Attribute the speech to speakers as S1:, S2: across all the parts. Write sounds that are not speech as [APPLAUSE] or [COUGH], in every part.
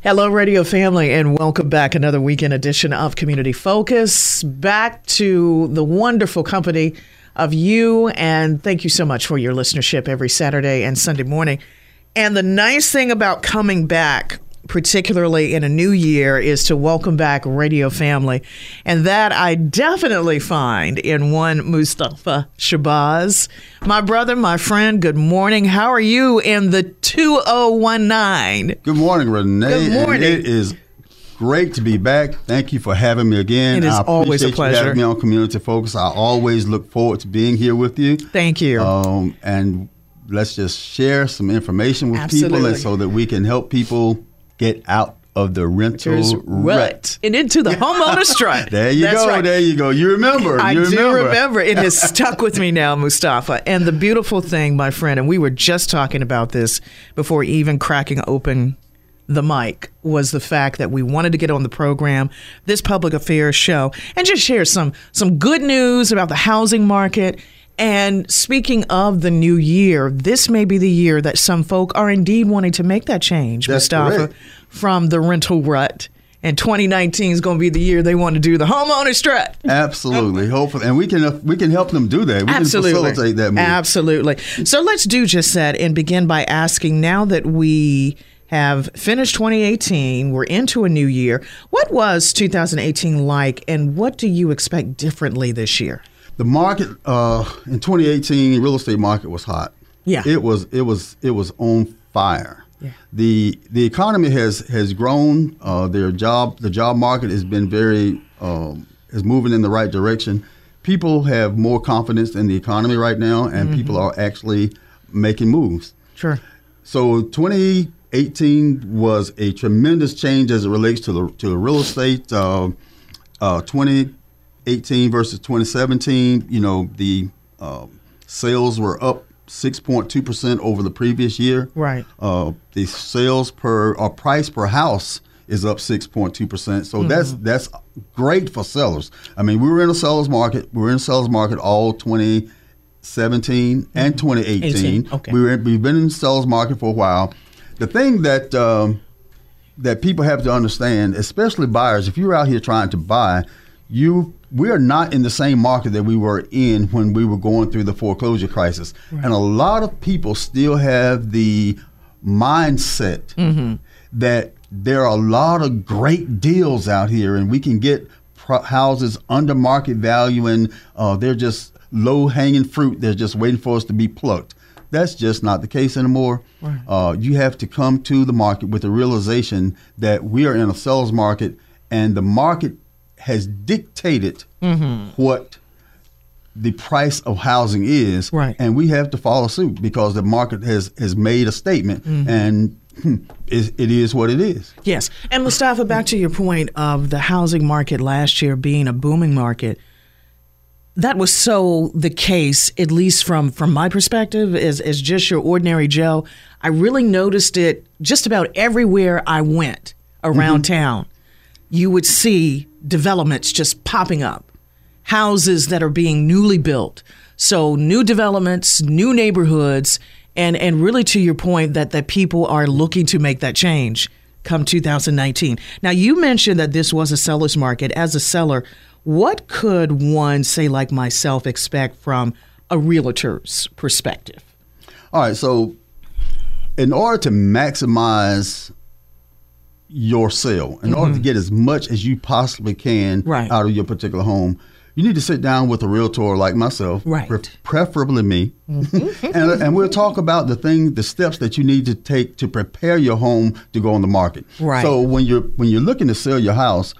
S1: Hello, radio family, and welcome back. Another weekend edition of Community Focus. Back to the wonderful company of you, and thank you so much for your listenership every Saturday and Sunday morning. And the nice thing about coming back, particularly in a new year, is to welcome back Radio Family. And that I definitely find in one Mustafa Shabazz. My brother, my friend, good morning. How are you in the 2019?
S2: Good morning, Renee.
S1: Good morning.
S2: And it is great to be back. Thank you for having me again.
S1: It is
S2: I
S1: always a pleasure.
S2: You having me on Community Focus. I always look forward to being here with you.
S1: Thank you.
S2: Um, and let's just share some information with people,
S1: Absolutely.
S2: and so that we can help people get out of the rental rut.
S1: and into the homeowner [LAUGHS] strut.
S2: There you
S1: That's
S2: go.
S1: right.
S2: There you go. You remember.
S1: I
S2: you
S1: do remember. It has [LAUGHS] stuck with me now, Mustafa. And the beautiful thing, my friend, and we were just talking about this before even cracking open the mic, was the fact that we wanted to get on the program, this public affairs show, and just share some some good news about the housing market. And speaking of the new year, this may be the year that some folk are indeed wanting to make that change,
S2: That's
S1: Mustafa,
S2: correct.
S1: from the rental rut. And 2019 is going to be the year they want to do the homeowner strut.
S2: Absolutely. Hopefully, and we can we can help them do that. We
S1: Absolutely.
S2: can facilitate that move.
S1: Absolutely. So let's do just that and begin by asking now that we have finished 2018, we're into a new year. What was 2018 like and what do you expect differently this year?
S2: the market uh, in 2018 real estate market was hot.
S1: Yeah.
S2: It was it was it was on fire.
S1: Yeah.
S2: the the economy has has grown. Uh, their job the job market has been very um, is moving in the right direction. People have more confidence in the economy right now and
S1: mm-hmm.
S2: people are actually making moves.
S1: Sure.
S2: So 2018 was a tremendous change as it relates to the to the real estate uh, uh 20 18 versus 2017, you know, the uh, sales were up 6.2% over the previous year.
S1: Right.
S2: Uh, the sales per or price per house is up 6.2%. So mm-hmm. that's that's great for sellers. I mean, we were in a seller's market. We were in a seller's market all 2017 mm-hmm. and 2018.
S1: 18. Okay.
S2: We were, we've been in the seller's market for a while. The thing that um, that people have to understand, especially buyers, if you're out here trying to buy – you we are not in the same market that we were in when we were going through the foreclosure crisis. And a lot of people still have the mindset that there are a lot of great deals out here and we can get pro- houses under market value and uh, they're just low hanging fruit. They're just waiting for us to be plucked. That's just not the case anymore. Uh, you have to come to the market with the realization that we are in a seller's market and the market has dictated mm-hmm. what the price of housing is.
S1: Right.
S2: And we have to follow suit because the market has, has made a statement mm-hmm. and hmm, it, it is what it is.
S1: Yes. And Mustafa, back to your point of the housing market last year being a booming market. That was so the case, at least from from my perspective, as as just your ordinary Joe. I really noticed it just about everywhere I went around mm-hmm. town. You would see developments just popping up, houses that are being newly built. So new developments, new neighborhoods, and and really to your point that that people are looking to make that change come 2019. Now you mentioned that this was a seller's market. As a seller, what could one say like myself expect from a realtor's perspective?
S2: All right, so in order to maximize your sale, in order to get as much as you possibly can
S1: Mm-hmm. Right.
S2: out of your particular home, you need to sit down with a realtor like myself,
S1: Right.
S2: pre- preferably me,
S1: Mm-hmm. [LAUGHS]
S2: and, and we'll talk about the thing, the steps that you need to take to prepare your home to go on the market.
S1: Right.
S2: So when you're when you're looking to sell your house,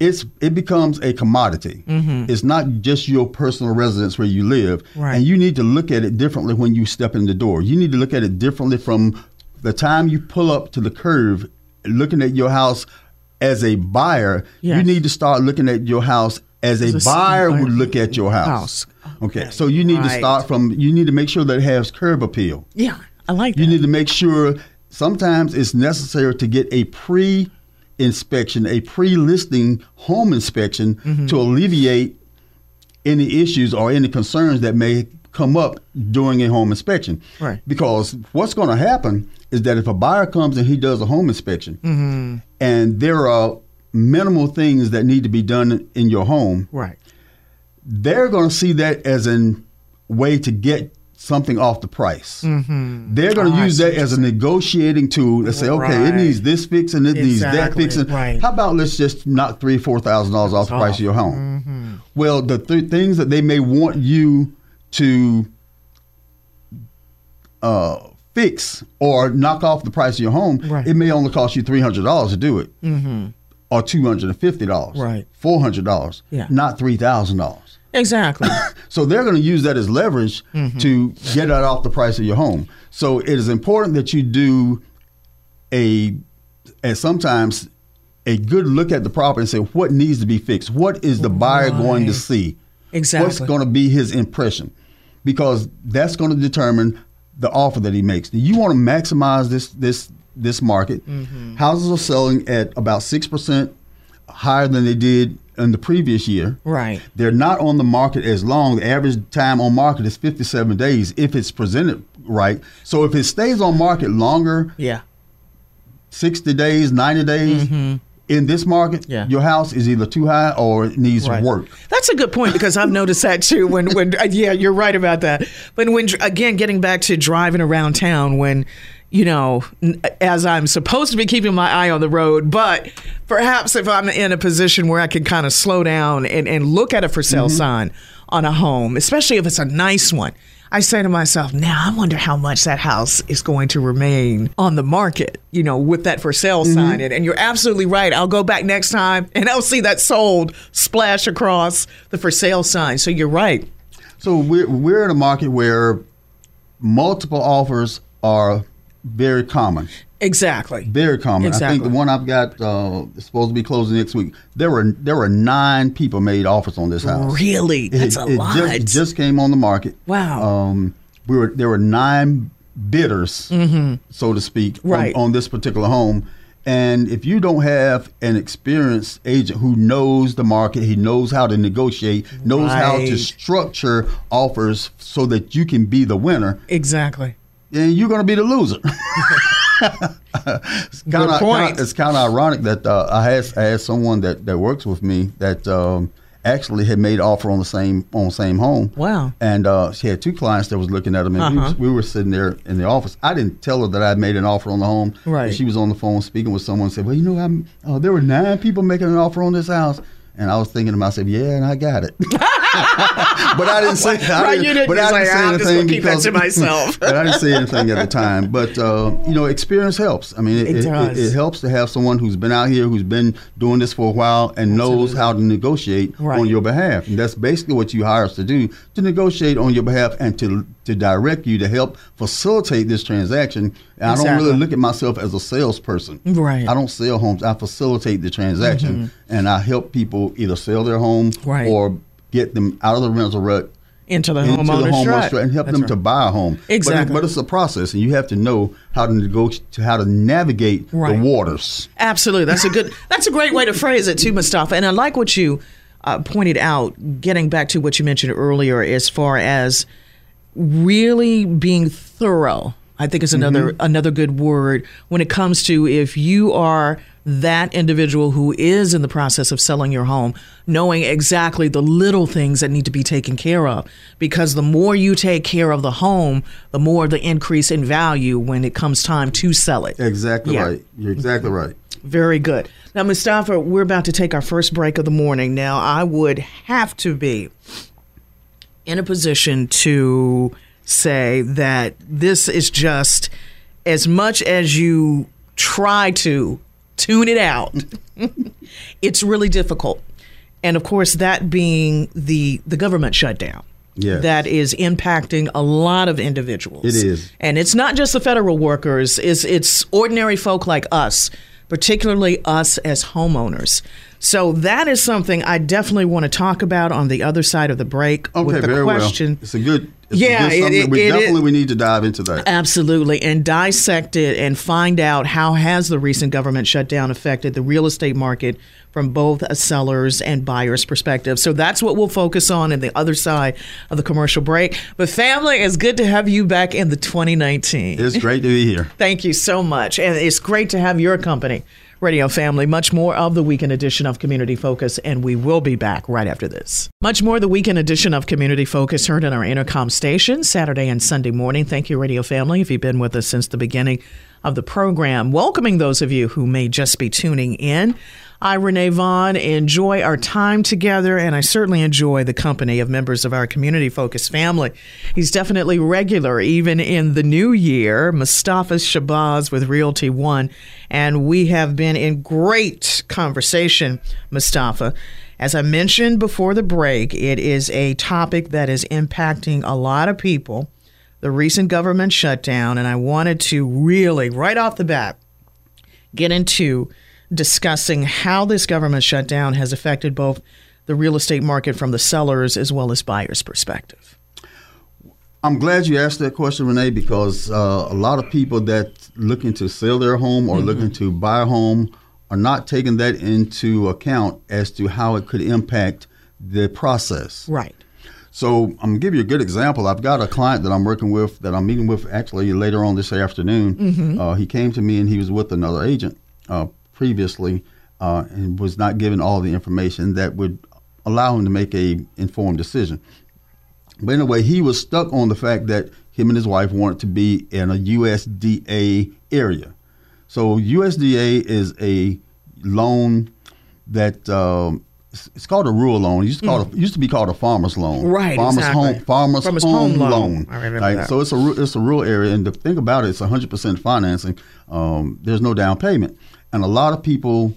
S2: it's it becomes a commodity. It's not just your personal residence where you live,
S1: Right.
S2: and you need to look at it differently when you step in the door. You need to look at it differently from the time you pull up to the curve looking at your house as a buyer, you need to start looking at your house as a
S1: As a s-
S2: buyer
S1: buyer.
S2: would look at your house.
S1: House.
S2: Okay.
S1: Okay.
S2: So you need to start from you need to make sure that it has curb appeal.
S1: Yeah, I like
S2: You need to make sure sometimes it's necessary to get a pre inspection, a pre listing home inspection
S1: Mm-hmm.
S2: to alleviate any issues or any concerns that may come up during a home inspection.
S1: Right.
S2: Because what's going to happen is that if a buyer comes and he does a home inspection
S1: Mm-hmm.
S2: and there are minimal things that need to be done in your home,
S1: right.
S2: they're going to see that as a way to get something off the price.
S1: Mm-hmm.
S2: They're going to
S1: Oh,
S2: use that as a negotiating tool to say, okay, it needs this fixing, it needs that
S1: Exactly,
S2: fixing.
S1: right.
S2: How about let's just knock three, four thousand dollars off the price of your home?
S1: Mm-hmm.
S2: Well, the th- things that they may want you to uh, fix or knock off the price of your home,
S1: Right.
S2: it may only cost you three hundred dollars to do it, mm-hmm. or two hundred and fifty dollars,
S1: Right.
S2: Four hundred dollars,
S1: Yeah.
S2: not three thousand dollars.
S1: Exactly. [LAUGHS]
S2: So they're going to use that as leverage
S1: Mm-hmm.
S2: to get it off the price of your home. So it is important that you do a, and sometimes a good look at the property and say what needs to be fixed. What is the buyer going to see?
S1: Exactly.
S2: What's going to be his impression? Because that's going to determine the offer that he makes. You want to maximize this this this market.
S1: Mm-hmm.
S2: Houses are selling at about six percent higher than they did in the previous year.
S1: Right.
S2: They're not on the market as long. The average time on market is 57 days if it's presented right. So if it stays on market longer,
S1: yeah.
S2: 60 days, 90 days, in this market,
S1: Mm-hmm. Yeah.
S2: your house is either too high or it needs
S1: Right.
S2: work.
S1: That's a good point because I've noticed that too. When when uh, yeah, you're right about that. But when again, getting back to driving around town, when you know, as I'm supposed to be keeping my eye on the road, but perhaps if I'm in a position where I can kind of slow down and, and look at a for sale sign on a home, especially if it's a nice one. I say to myself, now I wonder how much that house is going to remain on the market, you know, with that for sale mm-hmm. sign. And, and you're absolutely right. I'll go back next time and I'll see that sold splash across the for sale sign. So you're right.
S2: So we're, we're in a market where multiple offers are very common.
S1: Exactly.
S2: Very common.
S1: Exactly.
S2: I think the one I've got uh, is supposed to be closing next week. There were there were nine people made offers on this house.
S1: Really? That's a
S2: it
S1: lot.
S2: Just, it just came on the market.
S1: Wow.
S2: Um, we were there were nine bidders, so to speak, on-
S1: Mm-hmm. Right.
S2: on, this particular home. And if you don't have an experienced agent who knows the market, he knows how to negotiate, knows how to structure offers so that you can be the winner,
S1: exactly.
S2: then you're going to be the loser. [LAUGHS] it's kind of
S1: point.
S2: it's kind of ironic that uh, I had I had someone that, that works with me that um, actually had made offer on the same on the same home.
S1: Wow.
S2: And uh, she had two clients that was looking at them, and we,
S1: Uh-huh.
S2: was, we were sitting there in the office. I didn't tell her that I made an offer on the home.
S1: Right.
S2: And she was on the phone speaking with someone. and Said, "Well, you know, I'm, uh, there were nine people making an offer on this house." And I was thinking to myself, "Yeah, and I got it." [LAUGHS] [LAUGHS] but I didn't say. I
S1: Right, you didn't
S2: but I didn't say
S1: "I'm just
S2: anything
S1: keep that
S2: because-
S1: to myself." [LAUGHS]
S2: but I didn't say anything at the time. But uh, you know, experience helps. I mean, it,
S1: It
S2: it,
S1: does.
S2: it, helps to have someone who's been out here, who's been doing this for a while, and knows how to negotiate
S1: Right.
S2: on your behalf. And that's basically what you hire us to do: to negotiate on your behalf and to to direct you to help facilitate this transaction. And I don't really look at myself as a salesperson.
S1: Right.
S2: I don't sell homes. I facilitate the transaction, and I help people either sell their home
S1: Mm-hmm. Right.
S2: or get them out of the rental rut
S1: Into the
S2: into the
S1: homeowner
S2: homeowner
S1: strut.
S2: and help
S1: That's
S2: them
S1: right.
S2: to buy a home. But,
S1: Exactly.
S2: it, but it's a process, and you have to know how to negotiate, how to navigate
S1: Right.
S2: the waters.
S1: Absolutely. That's a good. [LAUGHS] That's a great way to phrase it too, Mustafa. And I like what you uh, pointed out. Getting back to what you mentioned earlier, as far as really being thorough. I think is another another good word when it comes to if you are that individual who is in the process of selling your home, knowing exactly the little things that need to be taken care of. Because the more you take care of the home, the more the increase in value when it comes time to sell it.
S2: Exactly
S1: Yeah.
S2: right. You're exactly mm-hmm. right.
S1: Very good. Now, Mustafa, we're about to take our first break of the morning. Now, I would have to be in a position to say that this is just as much as you try to tune it out, [LAUGHS] it's really difficult. And of course, that being the the government shutdown.
S2: Yes.
S1: That is impacting a lot of individuals.
S2: It is.
S1: And it's not just the federal workers, it's it's ordinary folk like us particularly us as homeowners. So that is something I definitely want to talk about on the other side of the break
S2: Okay,
S1: with the
S2: very
S1: question.
S2: well. It's a good. It's
S1: Yeah,
S2: good
S1: it-
S2: something
S1: it-
S2: we
S1: it-
S2: definitely
S1: it-
S2: we need to dive into that.
S1: Absolutely, and dissect it and find out how has the recent government shutdown affected the real estate market from both a seller's and buyer's perspective. So that's what we'll focus on in the other side of the commercial break. But family, it's good to have you back in the 2019.
S2: It's great to be here. [LAUGHS]
S1: Thank you so much. And it's great to have your company, Radio Family. Much more of the weekend edition of Community Focus, and we will be back right after this. Much more the weekend edition of Community Focus heard on our intercom station Saturday and Sunday morning. Thank you, Radio Family, if you've been with us since the beginning of the program. Welcoming those of you who may just be tuning in. I, Renee Vaughn, enjoy our time together, and I certainly enjoy the company of members of our community focused family. He's definitely regular, even in the new year, Mustafa Shabazz with Realty One, and we have been in great conversation, Mustafa. As I mentioned before the break, it is a topic that is impacting a lot of people. The recent government shutdown, and I wanted to really, right off the bat, get into discussing how this government shutdown has affected both the real estate market from the sellers as well as buyers' perspective.
S2: I'm glad you asked that question, Renee, because uh, a lot of people that looking to sell their home or looking to buy a home are not taking that into account as to how it could impact the process.
S1: Right.
S2: So I'm gonna give you a good example. I've got a client that I'm working with that I'm meeting with actually later on this afternoon. Uh, he came to me and he was with another agent uh, previously uh, and was not given all the information that would allow him to make a informed decision. But anyway, he was stuck on the fact that him and his wife wanted to be in a USDA area. So USDA is a loan that um, it's called a rural loan. It used to, call it, used to be called a farmer's loan.
S1: Mm. Right,
S2: Farmer's
S1: exactly.
S2: home farmer's,
S1: Farmer's
S2: home,
S1: home loan.
S2: loan.
S1: I remember
S2: right?
S1: that.
S2: So it's a it's a rural area, and the thing about it, it's 100 percent financing. Um, there's no down payment, and a lot of people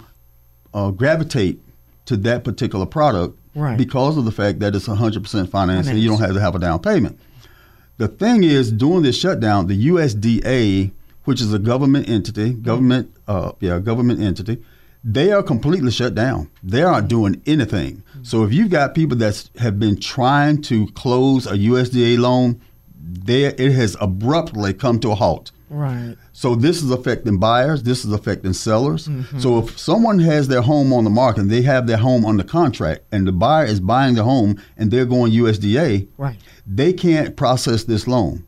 S2: uh, gravitate to that particular product
S1: Right.
S2: because of the fact that it's 100% financing. You don't have to have a down payment. The thing is, during this shutdown, the USDA, which is a government entity, government, uh, yeah, government entity, they are completely shut down. They aren't doing anything. So if you've got people that have been trying to close a USDA loan, they, it has abruptly come to a halt.
S1: Right.
S2: So this is affecting buyers. This is affecting sellers.
S1: Mm-hmm.
S2: So if someone has their home on the market, and they have their home under contract, and the buyer is buying the home, and they're going USDA,
S1: Right.
S2: they can't process this loan.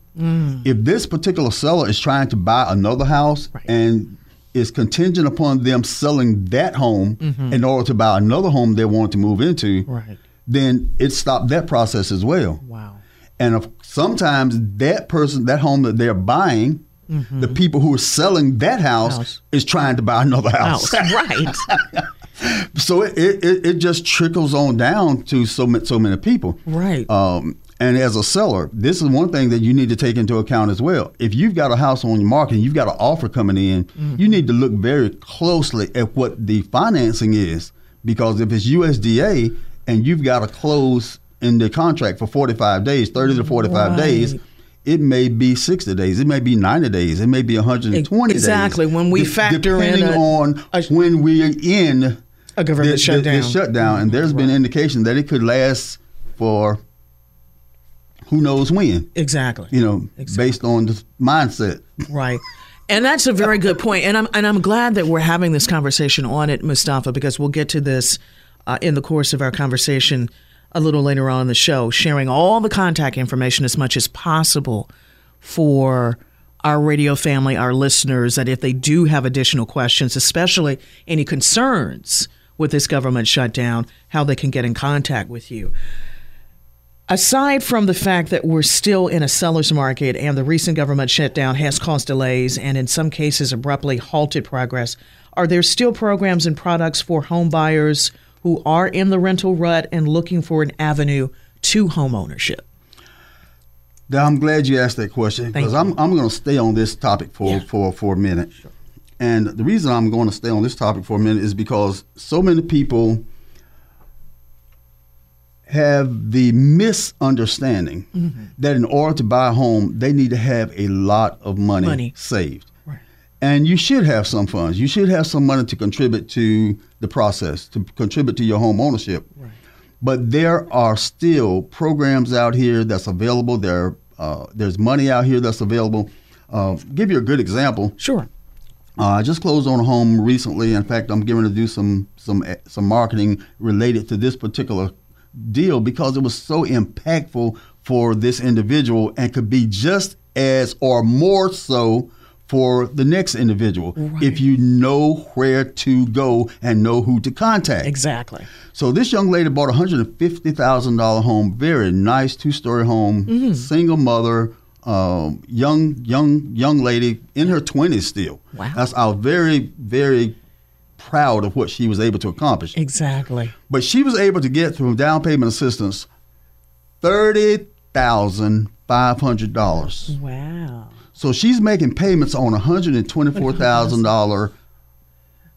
S2: If this particular seller is trying to buy another house
S1: Right.
S2: and is contingent upon them selling that home in order to buy another home they want to move into,
S1: Right.
S2: then it stopped that process as well.
S1: Wow.
S2: And if, sometimes that person, that home that they're buying, the people who are selling that house,
S1: House.
S2: is trying to buy another house.
S1: House. right. [LAUGHS]
S2: so it, it, it just trickles on down to so many, so many people.
S1: Right.
S2: Um, and as a seller, this is one thing that you need to take into account as well. If you've got a house on your market and you've got an offer coming in, you need to look very closely at what the financing is. Because if it's USDA and you've got to close in the contract for 45 days, 30 to 45 days,
S1: Right.
S2: It may be 60 days, it may be 90 days, it may be 120
S1: Exactly.
S2: days.
S1: When we factor in a-
S2: on
S1: a-
S2: when we're in
S1: A government
S2: the,
S1: shutdown.
S2: Shutdown, and there's been indication that it could last for who knows when.
S1: Exactly.
S2: You know, based on the mindset.
S1: Right. And that's a very good point. And I'm and I'm glad that we're having this conversation on it, Mustafa, because we'll get to this uh, in the course of our conversation a little later on in the show, sharing all the contact information as much as possible for our radio family, our listeners, that if they do have additional questions, especially any concerns with this government shutdown, how they can get in contact with you. Aside from the fact that we're still in a seller's market and the recent government shutdown has caused delays and in some cases abruptly halted progress, are there still programs and products for home buyers who are in the rental rut and looking for an avenue to home ownership?
S2: Now, I'm glad you asked that question because. I'm, I'm going to stay on this topic for,
S1: Yeah.
S2: for, for a minute. And the reason I'm going to stay on this topic for a minute is because so many people have the misunderstanding
S1: Mm-hmm.
S2: that in order to buy a home, they need to have a lot of money,
S1: Money.
S2: saved.
S1: Right.
S2: and you should have some funds. You should have some money to contribute to the process, to contribute to your home ownership. Right. But there are still programs out here that's available. There, uh, there's money out here that's available. Uh, give you a good example.
S1: Sure.
S2: Uh, I just closed on a home recently. In fact, I'm going to do some some some marketing related to this particular deal because it was so impactful for this individual and could be just as or more so for the next individual right. if you know where to go and know who to contact.
S1: Exactly.
S2: So this young lady bought a hundred and fifty thousand dollar home, very nice two story home, mm-hmm. single mother, um, young young young lady in her twenties still.
S1: Wow.
S2: That's I was very very proud of what she was able to accomplish.
S1: Exactly.
S2: But she was able to get through down payment assistance thirty thousand five hundred dollars.
S1: Wow.
S2: So she's making payments on a hundred and twenty four thousand dollar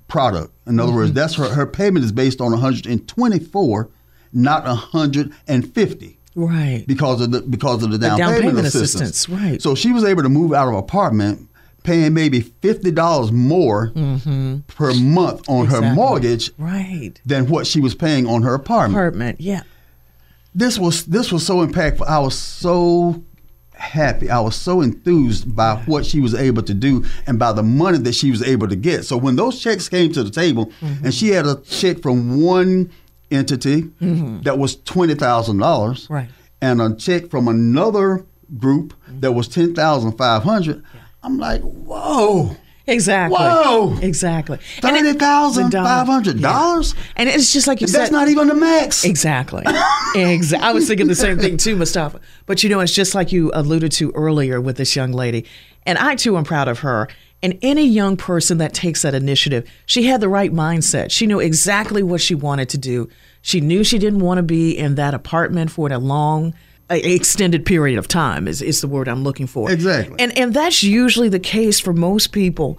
S2: product. In other mm-hmm. words, that's her her payment is based on 124, not 150.
S1: Right.
S2: Because of the because of the down, the down payment, payment assistance.
S1: assistance. Right.
S2: So she was able to move out of apartment paying maybe fifty dollars more mm-hmm. per month on exactly. her mortgage
S1: right.
S2: than what she was paying on her apartment.
S1: Apartment, yeah.
S2: This was this was so impactful. I was so happy. I was so enthused by what she was able to do and by the money that she was able to get. So when those checks came to the table mm-hmm. and she had a check from one entity mm-hmm. that was twenty thousand dollars,
S1: right.
S2: and a check from another group mm-hmm. that was ten thousand five hundred, yeah. I'm like, whoa.
S1: Exactly.
S2: Whoa.
S1: Exactly.
S2: Thirty thousand five hundred dollars.
S1: And it's just like you
S2: and
S1: said.
S2: That's not even the max.
S1: Exactly. [LAUGHS] exactly. I was thinking the same thing too, Mustafa. But you know, it's just like you alluded to earlier with this young lady, and I too am proud of her. And any young person that takes that initiative, she had the right mindset. She knew exactly what she wanted to do. She knew she didn't want to be in that apartment for a long extended period of time is, is the word I'm looking for.
S2: Exactly.
S1: And and that's usually the case for most people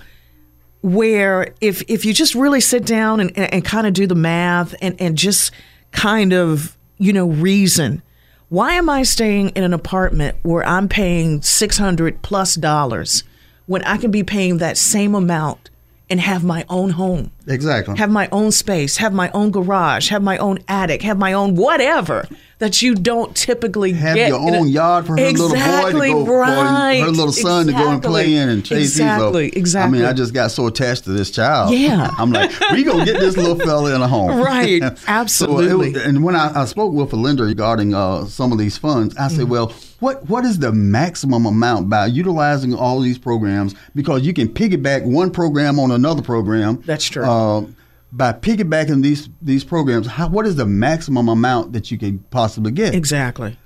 S1: where if if you just really sit down and, and, and kind of do the math and, and just kind of, you know, reason, why am I staying in an apartment where I'm paying six hundred plus dollars when I can be paying that same amount and have my own home.
S2: Exactly.
S1: Have my own space, have my own garage, have my own attic, have my own whatever that you don't typically
S2: have
S1: get.
S2: your own yard for her
S1: exactly,
S2: little boy to go,
S1: right.
S2: her little son
S1: exactly.
S2: to go and play in and chase
S1: exactly,
S2: these.
S1: Exactly,
S2: I mean, I just got so attached to this child.
S1: Yeah, [LAUGHS]
S2: I'm like, we gonna get this little fella in a home. [LAUGHS]
S1: Right, [LAUGHS] absolutely.
S2: so was, and when I, I, spoke with a lender regarding uh, some of these funds, I said, mm well, what what is the maximum amount by utilizing all these programs? Because you can piggyback one program on another program.
S1: That's true.
S2: Uh, by piggybacking these these programs, how, what is the maximum amount that you could possibly get?
S1: Exactly.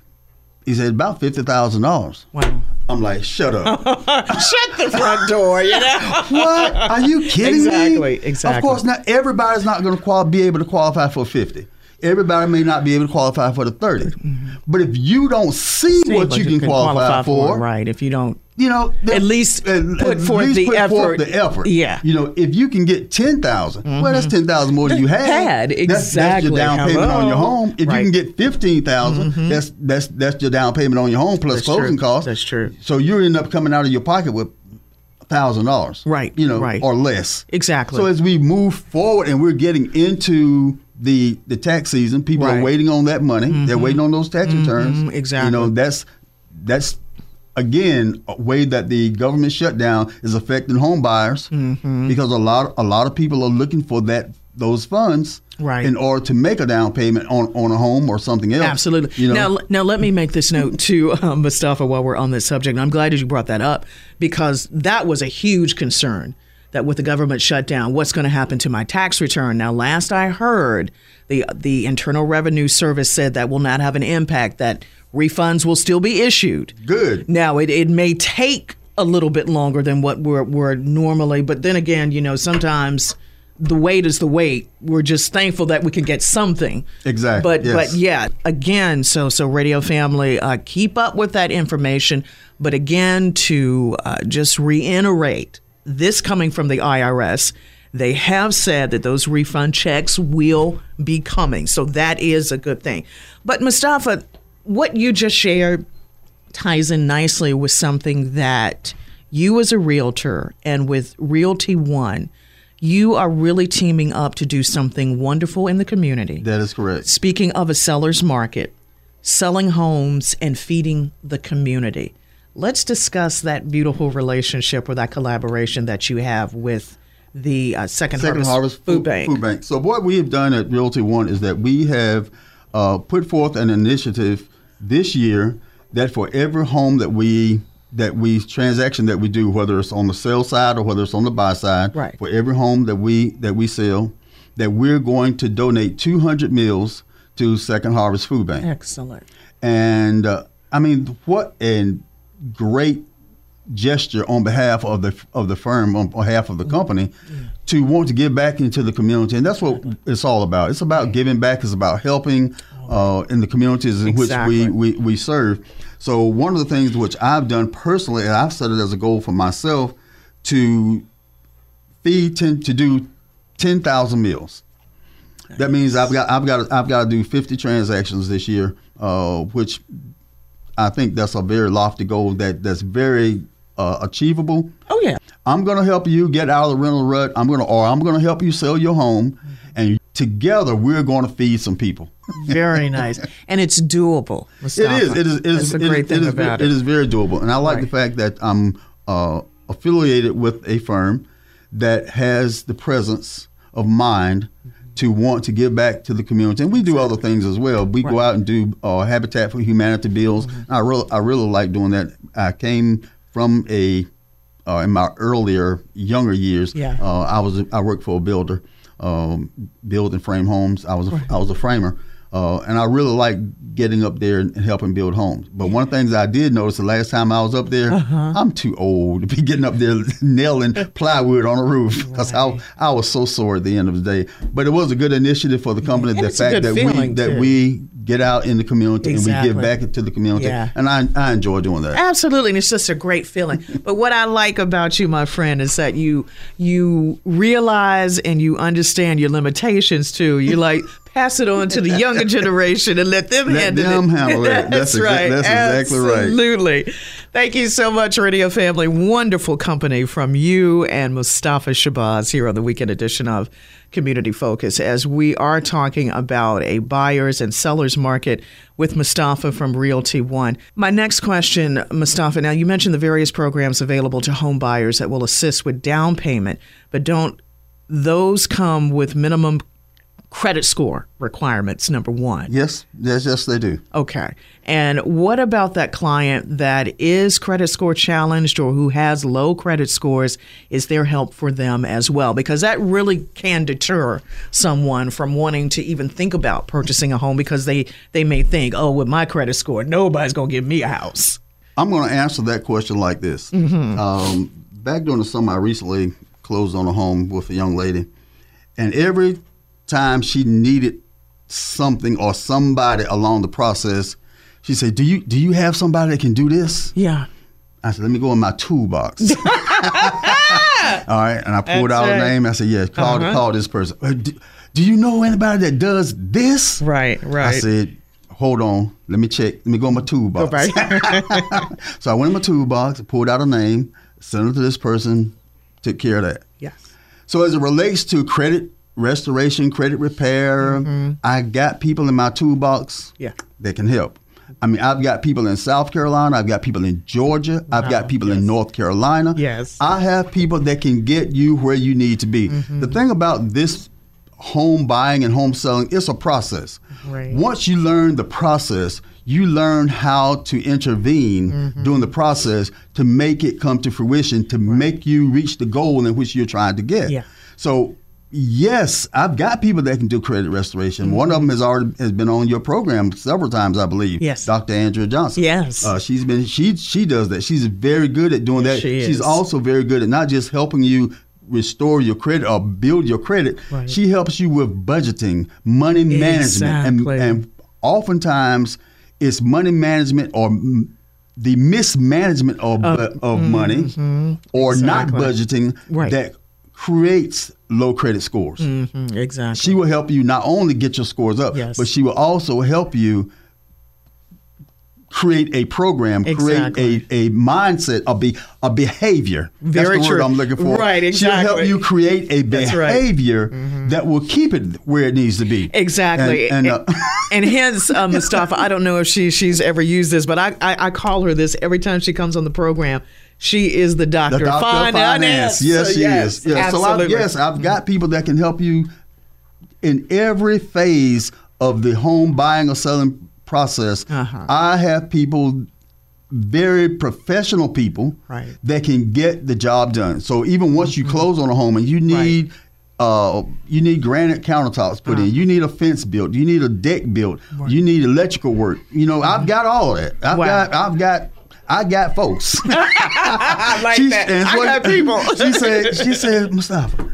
S2: He said about fifty thousand dollars.
S1: Wow.
S2: I'm like, shut up. [LAUGHS]
S1: shut the front door, you know?
S2: what? Are you kidding
S1: exactly,
S2: me?
S1: Exactly. Exactly.
S2: Of course, not everybody's not going to qual- be able to qualify for 50. Everybody may not be able to qualify for the 30. Mm-hmm. But if you don't see, see what, you, can, can qualify, qualify for,
S1: for, right? If you don't
S2: you know,
S1: at least at, put at forth the
S2: put
S1: effort.
S2: Forth the effort.
S1: Yeah.
S2: You know, if you can get 10000 mm-hmm. well, that's ten thousand more than you had.
S1: Had exactly.
S2: That's, that's your down
S1: Hello.
S2: payment on your home. If
S1: right.
S2: you can get 15000 mm-hmm. that's that's that's your down payment on your home plus
S1: that's
S2: closing
S1: true.
S2: costs.
S1: That's true.
S2: So you end up coming out of your pocket with thousand dollars.
S1: Right.
S2: You know,
S1: right.
S2: or less.
S1: Exactly.
S2: So as we move forward and we're getting into the the tax season, people
S1: right.
S2: are waiting on that money. Mm-hmm. They're waiting on those tax returns.
S1: Mm-hmm. Exactly.
S2: You know, that's that's again a way that the government shutdown is affecting home buyers
S1: mm-hmm.
S2: because a lot a lot of people are looking for that those funds
S1: right.
S2: in order to make a down payment on, on a home or something else.
S1: Absolutely.
S2: You know?
S1: Now, now let me make this note to [LAUGHS] um, Mustafa while we're on this subject. And I'm glad that you brought that up because that was a huge concern that with the government shutdown, what's going to happen to my tax return? Now, last I heard, the the Internal Revenue Service said that will not have an impact. That refunds will still be issued.
S2: Good.
S1: Now, it, it may take a little bit longer than what we're, we're normally, but then again, you know, sometimes the wait is the wait. We're just thankful that we can get something.
S2: Exactly.
S1: But
S2: yes.
S1: but yeah, again, so so radio family, uh, keep up with that information. But again, to uh, just reiterate, this coming from the IRS. They have said that those refund checks will be coming. So that is a good thing. But Mustafa, what you just shared ties in nicely with something that you as a realtor and with Realty One, you are really teaming up to do something wonderful in the community.
S2: That is correct.
S1: Speaking of a seller's market, selling homes and feeding the community. Let's discuss that beautiful relationship or that collaboration that you have with the uh, Second,
S2: Second
S1: Harvest,
S2: Harvest
S1: Food, Bank.
S2: Food Bank. So what we have done at Realty One is that we have uh, put forth an initiative this year that for every home that we that we transaction that we do, whether it's on the sell side or whether it's on the buy side,
S1: Right.
S2: for every home that we that we sell, that we're going to donate 200 meals to Second Harvest Food Bank.
S1: Excellent.
S2: And uh, I mean, what a great gesture on behalf of the of the firm, on behalf of the company, to want to give back into the community, and that's what it's all about. It's about giving back. It's about helping uh, in the communities in
S1: Exactly.
S2: which we, we we serve. So one of the things which I've done personally, and I've set it as a goal for myself, to feed ten, to do ten thousand meals. That means I've got I've got I've got to do 50 transactions this year, uh, which I think that's a very lofty goal that that's very uh, achievable.
S1: Oh yeah.
S2: I'm going to help you get out of the rental rut. I'm going to or I'm going to help you sell your home, and together we're going to feed some people.
S1: Very nice. [LAUGHS] And it's doable. Mustafa.
S2: is. It is. It is.
S1: That's the
S2: it is-
S1: great thing
S2: it is,
S1: about
S2: it
S1: it.
S2: is very doable, and I like the fact that I'm uh, affiliated with a firm that has the presence of mind to want to give back to the community, and we do other things as well. We go out and do uh, Habitat for Humanity bills. I really, I really like doing that. I came from a uh, in my earlier younger years.
S1: Yeah.
S2: Uh, I was I worked for a builder, um, build and frame homes. I was a, I was a framer, uh, and I really like getting up there and helping build homes. But one of the things I did notice the last time I was up there,
S1: Uh-huh.
S2: I'm too old to be getting up there [LAUGHS] nailing [LAUGHS] plywood on a roof because I I was so sore at the end of the day. But it was a good initiative for the company.
S1: And
S2: the fact that we that we get out in the community and we give back to the community,
S1: Yeah.
S2: and I I enjoy doing that.
S1: Absolutely, and it's just a great feeling. [LAUGHS] But what I like about you, my friend, is that you you realize and you understand your limitations too. You're like pass it on to the younger [LAUGHS] generation and let them
S2: Let
S1: handle
S2: them
S1: it.
S2: handle it. [LAUGHS] That's exa-
S1: right.
S2: that's exactly right.
S1: Absolutely. Thank you so much, Radio Family. Wonderful company from you and Mustafa Shabazz here on the weekend edition of Community Focus as we are talking about a buyer's and seller's market with Mustafa from Realty One. My next question, Mustafa, now you mentioned the various programs available to home buyers that will assist with down payment, but don't those come with minimum credit score requirements, number one?
S2: Yes, yes, yes, they do.
S1: Okay. And what about that client that is credit score challenged or who has low credit scores? Is there help for them as well? Because that really can deter someone from wanting to even think about purchasing a home because they, they may think, oh, with my credit score, nobody's going to give me a house.
S2: I'm going to answer that question like this.
S1: Mm-hmm.
S2: Um, back during the summer, I recently closed on a home with a young lady, and every time she needed something or somebody along the process, she said, "Do you do you have somebody that can do this?"
S1: Yeah.
S2: I said, "Let me go in my toolbox." [LAUGHS] [LAUGHS] All right, and I pulled
S1: That's
S2: out
S1: right.
S2: a name. I said, "Yes, call
S1: Uh-huh.
S2: call this person." "Uh, Do, do you know anybody that does this?
S1: Right, right.
S2: I said, hold on, let me check. Let me go in my toolbox.
S1: Right. [LAUGHS]
S2: so I went in my toolbox, pulled out a name, sent it to this person, took care of that.
S1: yes.
S2: So as it relates to credit restoration, credit repair, I got people in my toolbox
S1: Yeah.
S2: that can help. I mean, I've got people in South Carolina, I've got people in Georgia, I've
S1: Wow,
S2: got people
S1: yes.
S2: in North Carolina.
S1: Yes.
S2: I have people that can get you where you need to be. The thing about this home buying and home selling, it's a process.
S1: Right.
S2: Once you learn the process, you learn how to intervene
S1: Mm-hmm.
S2: during the process to make it come to fruition, to make you reach the goal in which you're trying to get.
S1: Yeah.
S2: So yes, I've got people that can do credit restoration. One of them has already has been on your program several times, I believe.
S1: Mm-hmm. Yes.
S2: Dr. Andrea Johnson.
S1: Yes.
S2: Uh, she's been she she does that. She's very good at doing that.
S1: She
S2: She's
S1: is.
S2: also very good at not just helping you restore your credit or build your credit.
S1: Right.
S2: She helps you with budgeting, money management, and,
S1: Exactly.
S2: and oftentimes it's money management or the mismanagement of, of money or not budgeting
S1: Right.
S2: that creates low credit scores.
S1: Mm, exactly.
S2: She will help you not only get your scores up,
S1: Yes.
S2: but she will also help you create a program,
S1: Exactly.
S2: create a, a mindset, a be a behavior.
S1: Very
S2: That's the
S1: true.
S2: word I'm looking for.
S1: Right, exactly.
S2: She'll help you create a
S1: That's right. Mm-hmm.
S2: behavior that will keep it where it needs to be.
S1: Exactly.
S2: And, and, uh, [LAUGHS]
S1: and hence, uh, Mustafa, I don't know if she she's ever used this, but I, I, I call her this every time she comes on the program. She is the doctor,
S2: the doctor of finance. Yes,
S1: So,
S2: she is. Yes. So I,
S1: absolutely.
S2: yes, I've got people that can help you in every phase of the home buying or selling process.
S1: Uh-huh.
S2: I have people, very professional people,
S1: Right.
S2: that can get the job done. So even once you close on a home and you need. Uh, you need granite countertops put in. You need a fence built. You need a deck built. You need electrical work. You know, I've got all that. I've
S1: Wow.
S2: got, I've got, I got folks. [LAUGHS]
S1: I like
S2: She's-
S1: that. I got people. [LAUGHS]
S2: she said, she said, Mustafa,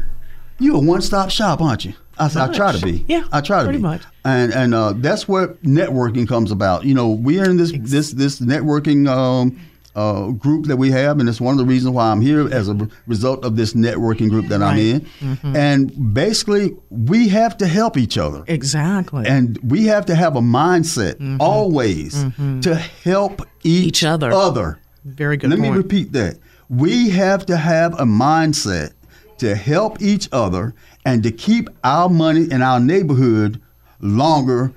S2: you a one stop shop, aren't you? I said, I try to be.
S1: Yeah,
S2: I try to
S1: pretty
S2: be.
S1: much.
S2: And and uh, that's what networking comes about. You know, we are in this this this networking um, uh, group that we have, and it's one of the reasons why I'm here as a result of this networking group that I'm
S1: Right. Mm-hmm.
S2: in. And basically, we have to help each other.
S1: exactly.
S2: And we have to have a mindset always to help each,
S1: Each other.
S2: other.
S1: Very good
S2: Let me repeat that. We have to have a mindset to help each other and to keep our money in our neighborhood longer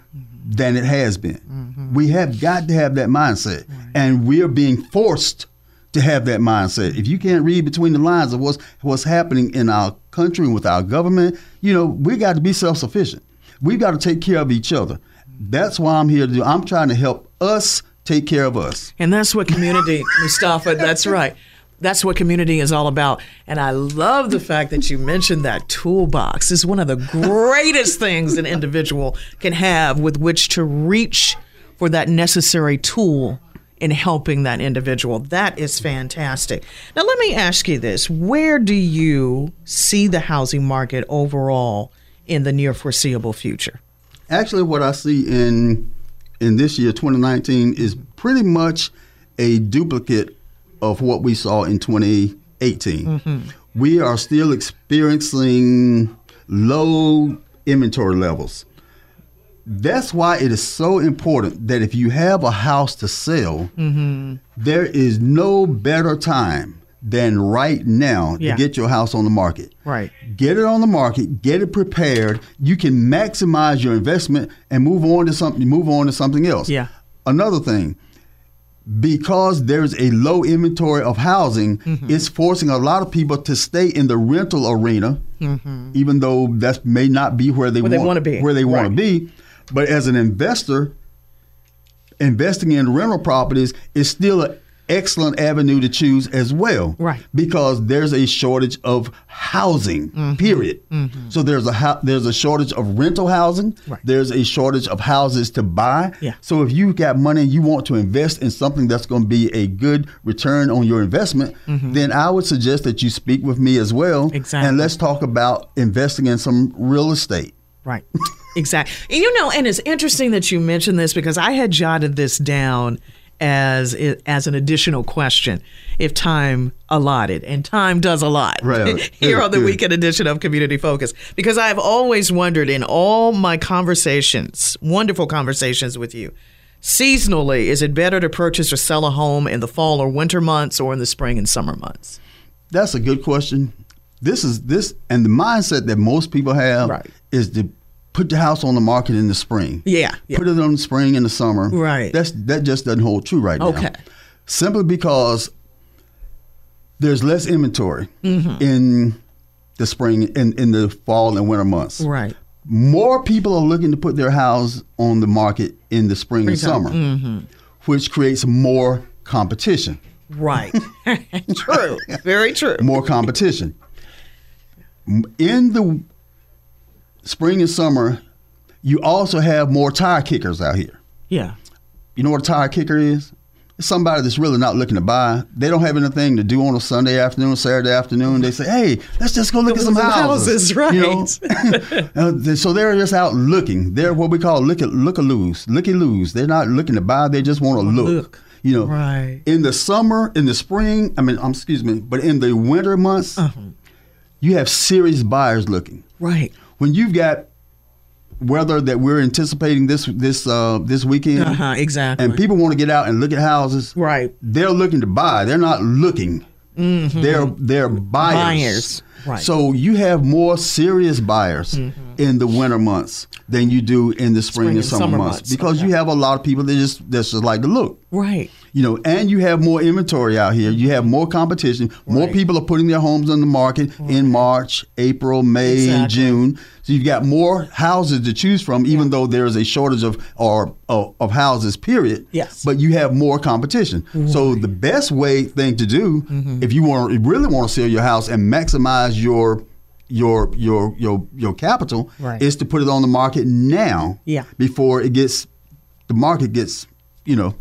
S2: than it has been. We have got to have that mindset. And we're being forced to have that mindset. If you can't read between the lines of what's what's happening in our country and with our government, you know, we got to be self-sufficient. We've got to take care of each other. That's why I'm here to do. I'm trying to help us take care of us.
S1: And that's what community, [LAUGHS] Mustafa, that's right. That's what community is all about. And I love the fact that you mentioned that toolbox. is one of the greatest things an individual can have with which to reach for that necessary tool in helping that individual. That is fantastic. Now, let me ask you this where do you see the housing market overall in the near foreseeable future?
S2: Actually, what I see in in this year, 2019, is pretty much a duplicate of what we saw in 2018. Mm-hmm. We are still experiencing low inventory levels. That's why it is so important that if you have a house to sell, mm-hmm. there is no better time than right now
S1: Yeah.
S2: to get your house on the market.
S1: Right.
S2: Get it on the market, get it prepared. You can maximize your investment and move on to something move on to something else.
S1: Yeah.
S2: Another thing, because there's a low inventory of housing,
S1: Mm-hmm.
S2: it's forcing a lot of people to stay in the rental arena, even though that may not be where they,
S1: Mm-hmm. Where
S2: want
S1: wanna be.
S2: Where they want
S1: Right.
S2: to be. But as an investor, investing in rental properties is still an excellent avenue to choose as well.
S1: Right.
S2: Because there's a shortage of housing.
S1: Mm-hmm.
S2: Period. So there's a there's a shortage of rental housing.
S1: Right.
S2: There's a shortage of houses to buy.
S1: Yeah.
S2: So if you've got money and you want to invest in something that's going to be a good return on your investment, then I would suggest that you speak with me as well.
S1: Mm-hmm. Exactly.
S2: And let's talk about investing in some real estate.
S1: Right. Exactly. You know, and it's interesting that you mentioned this because I had jotted this down as as an additional question if time allotted and time does a lot
S2: Right. [LAUGHS]
S1: here
S2: Good,
S1: on the
S2: good.
S1: weekend edition of community focus because i've always wondered in all my conversations wonderful conversations with you seasonally is it better to purchase or sell a home in the fall or winter months or in the spring and summer months
S2: That's a good question. This is this and the mindset that most people have
S1: Right.
S2: is to put the house on the market in the spring.
S1: Yeah, yeah.
S2: Put it on the spring and the summer.
S1: Right.
S2: That's that just doesn't hold true right now.
S1: Okay.
S2: Simply because there's less inventory
S1: Mm-hmm.
S2: in the spring in, in the fall and winter months.
S1: right
S2: More people are looking to put their house on the market in the spring and summer,
S1: Mm-hmm.
S2: which creates more competition.
S1: right [LAUGHS] [LAUGHS] true very true
S2: more competition. In the spring and summer, you also have more tire kickers out here.
S1: yeah
S2: You know what a tire kicker is? It's somebody that's really not looking to buy. They don't have anything to do on a Sunday afternoon, Saturday afternoon. They say, "Hey, let's just go look at some houses."
S1: houses,
S2: You know? [LAUGHS] Uh, so they're just out looking. They're what we call look at look a lose, looky loose. They're not looking to buy. They just want to look.
S1: look.
S2: You know,
S1: Right.
S2: in the summer, in the spring. I mean, um, excuse me, but in the winter months,
S1: Uh-huh.
S2: you have serious buyers looking.
S1: right
S2: When you've got weather that we're anticipating this this uh, this weekend,
S1: Uh-huh, exactly.
S2: and people want to get out and look at houses,
S1: Right.
S2: They're looking to buy. They're not looking. They're they're buyers.
S1: Mm-hmm. Buyers, right.
S2: So you have more serious buyers in the winter months than you do in the spring, and summer, months, because you have a lot of people that just that's just like to look.
S1: right.
S2: You know, and you have more inventory out here. You have more competition. More people are putting their homes on the market in March, April, May, and June. So you've got more houses to choose from, even though there is a shortage of or of, of houses. Period.
S1: Yes.
S2: But you have more competition. So the best way thing to do,
S1: Mm-hmm.
S2: if you want really want to sell your house and maximize your your your your your capital,
S1: Right.
S2: is to put it on the market now.
S1: Yeah.
S2: Before it gets the market gets you know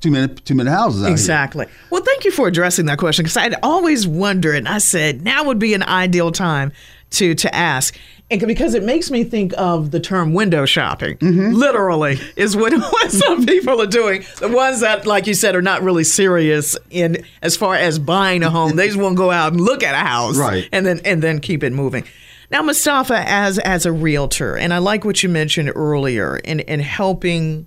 S2: too many too many houses out here.
S1: Exactly. Well, thank you for addressing that question because I'd always wondered, and I said now would be an ideal time to to ask, and because it makes me think of the term window shopping.
S2: Mm-hmm.
S1: Literally, is what, [LAUGHS] what some people are doing. The ones that, like you said, are not really serious in as far as buying a home. They just want to go out and look at a house,
S2: Right.
S1: and then and then keep it moving. Now, Mustafa, as as a realtor, and I like what you mentioned earlier, in in helping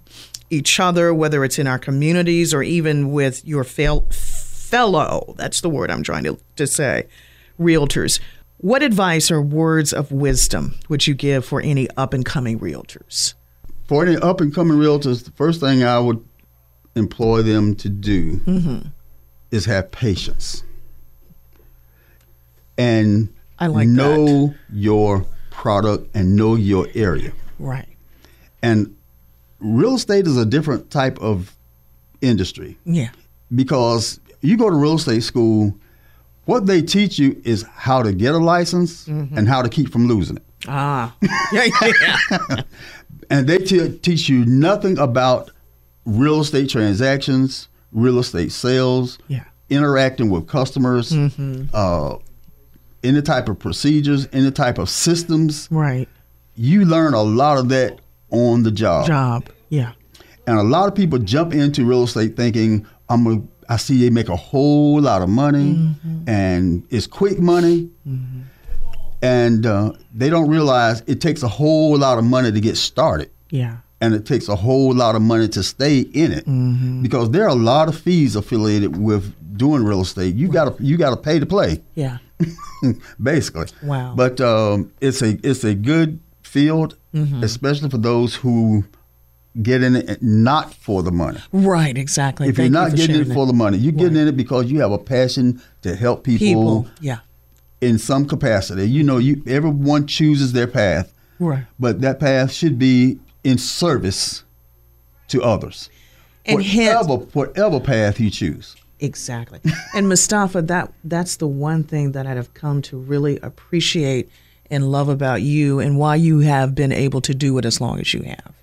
S1: each other, whether it's in our communities or even with your fel- fellow, that's the word I'm trying to, to say, realtors. What advice or words of wisdom would you give for any up and coming realtors?
S2: For any up and coming realtors, the first thing I would employ them to do
S1: Mm-hmm.
S2: is have patience and
S1: I like
S2: know your product and know your area.
S1: Right.
S2: And real estate is a different type of industry
S1: Yeah.
S2: because you go to real estate school, what they teach you is how to get a license
S1: Mm-hmm.
S2: and how to keep from losing it.
S1: Ah. [LAUGHS] Yeah. Yeah.
S2: and they te- teach you nothing about real estate transactions, real estate sales,
S1: Yeah.
S2: interacting with customers, uh, any type of procedures, any type of systems.
S1: right.
S2: You learn a lot of that on the job.
S1: Job. Yeah.
S2: And a lot of people jump into real estate thinking, I'm a, I see they make a whole lot of money and it's quick money. And uh, they don't realize it takes a whole lot of money to get started.
S1: Yeah.
S2: and it takes a whole lot of money to stay in it because there are a lot of fees affiliated with doing real estate. You got to you got to pay to play,
S1: Yeah. [LAUGHS]
S2: basically.
S1: Wow.
S2: But um, it's a it's a good field, especially for those who get in it not for the money.
S1: Right. Exactly.
S2: If
S1: Thank
S2: you're not
S1: for
S2: getting it for the money, you're getting in it because you have a passion to help people,
S1: people. Yeah.
S2: in some capacity. You know, you everyone chooses their path.
S1: Right.
S2: but that path should be in service to others.
S1: And hence-
S2: whatever, whatever path you choose.
S1: Exactly. [LAUGHS] and Mustafa, that that's the one thing that I have come to really appreciate and love about you and why you have been able to do it as long as you have.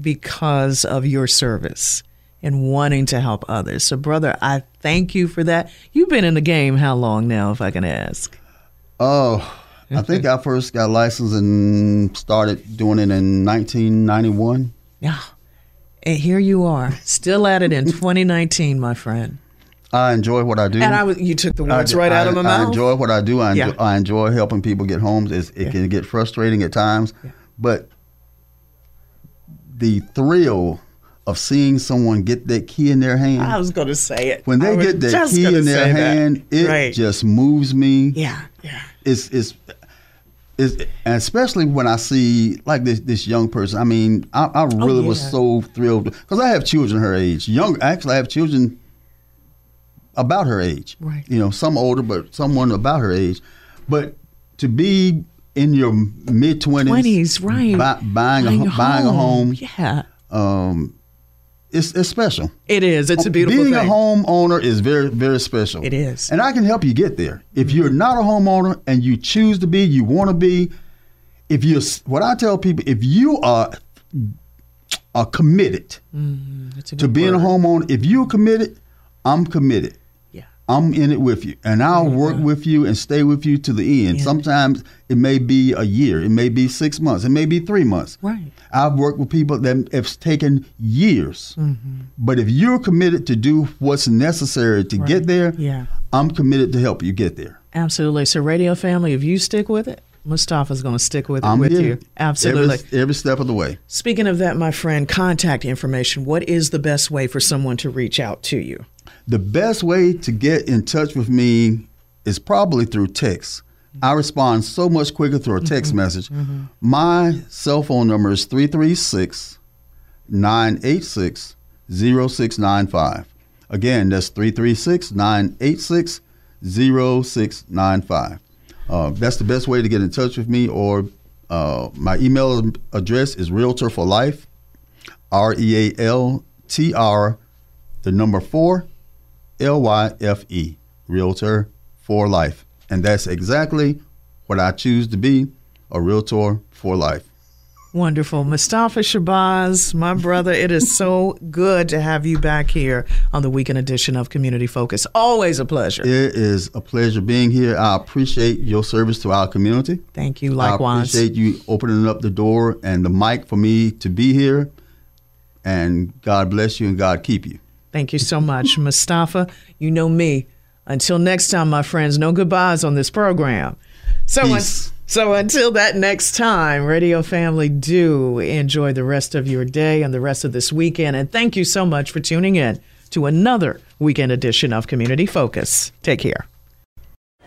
S1: Because of your service and wanting to help others. So brother, I thank you for that. You've been in the game how long now, if I can ask?
S2: Oh, I think I first got licensed and started doing it in 1991.
S1: Yeah. And here you are, still at it in [LAUGHS] 2019, my friend.
S2: I enjoy what I do.
S1: And I was you took the words
S2: do-
S1: right out of my
S2: I
S1: mouth.
S2: I enjoy what I do. I enjoy,
S1: Yeah.
S2: I enjoy helping people get homes. It's, it can get frustrating at times, but the thrill of seeing someone get that key in their hand.
S1: I was going to say it.
S2: when they get that key in their
S1: say that.
S2: hand, it
S1: right.
S2: just moves me.
S1: yeah, yeah.
S2: It's it's it's especially when I see like this this young person. I mean, I, I oh, really was
S1: Oh, yeah.
S2: so thrilled because I have children her age. Young, actually, I have children about her age.
S1: Right.
S2: You know, some older, but someone about her age. But to be in your mid twenties,
S1: 20s, right.
S2: buying, a, ho- buying a home,
S1: Yeah.
S2: um, it's it's special.
S1: It is. It's a beautiful
S2: Being
S1: thing.
S2: a homeowner is very, very special.
S1: It is.
S2: And I can help you get there. If you're not a homeowner and you choose to be, you want to be, if you're, what I tell people, if you are, are committed
S1: a
S2: to being a homeowner, if you're committed, I'm committed. I'm in it with you, and I'll work with you and stay with you to the end.
S1: Yeah.
S2: Sometimes it may be a year, it may be six months, it may be three months.
S1: Right.
S2: I've worked with people that it's taken years,
S1: Mm-hmm.
S2: but if you're committed to do what's necessary to get there,
S1: Yeah.
S2: I'm committed to help you get there.
S1: Absolutely. So, radio family, if you stick with it, Mustafa's going to stick with it
S2: I'm
S1: with
S2: here
S1: you. Absolutely.
S2: every, every step of the way.
S1: Speaking of that, my friend, contact information. What is the best way for someone to reach out to you?
S2: The best way to get in touch with me is probably through text. I respond so much quicker through a text message. My cell phone number is 336 986 0695. Again, that's 336 986 0695. Uh, that's the best way to get in touch with me, or uh, my email address is Realtor for Life, R E A L T R, the number four, L Y F E, Realtor for Life. And that's exactly what I choose to be a Realtor for Life.
S1: Wonderful. Mustafa Shabazz, my brother, it is so [LAUGHS] good to have you back here on the weekend edition of Community Focus. Always a pleasure.
S2: It is a pleasure being here. I appreciate your service to our community.
S1: Thank you. Likewise.
S2: I appreciate you opening up the door and the mic for me to be here. And God bless you and God keep you.
S1: Thank you so much. [LAUGHS] Mustafa, you know me. Until next time, my friends, no goodbyes on this program. So, un- so until that next time, radio family, do enjoy the rest of your day and the rest of this weekend. And thank you so much for tuning in to another weekend edition of Community Focus. Take care.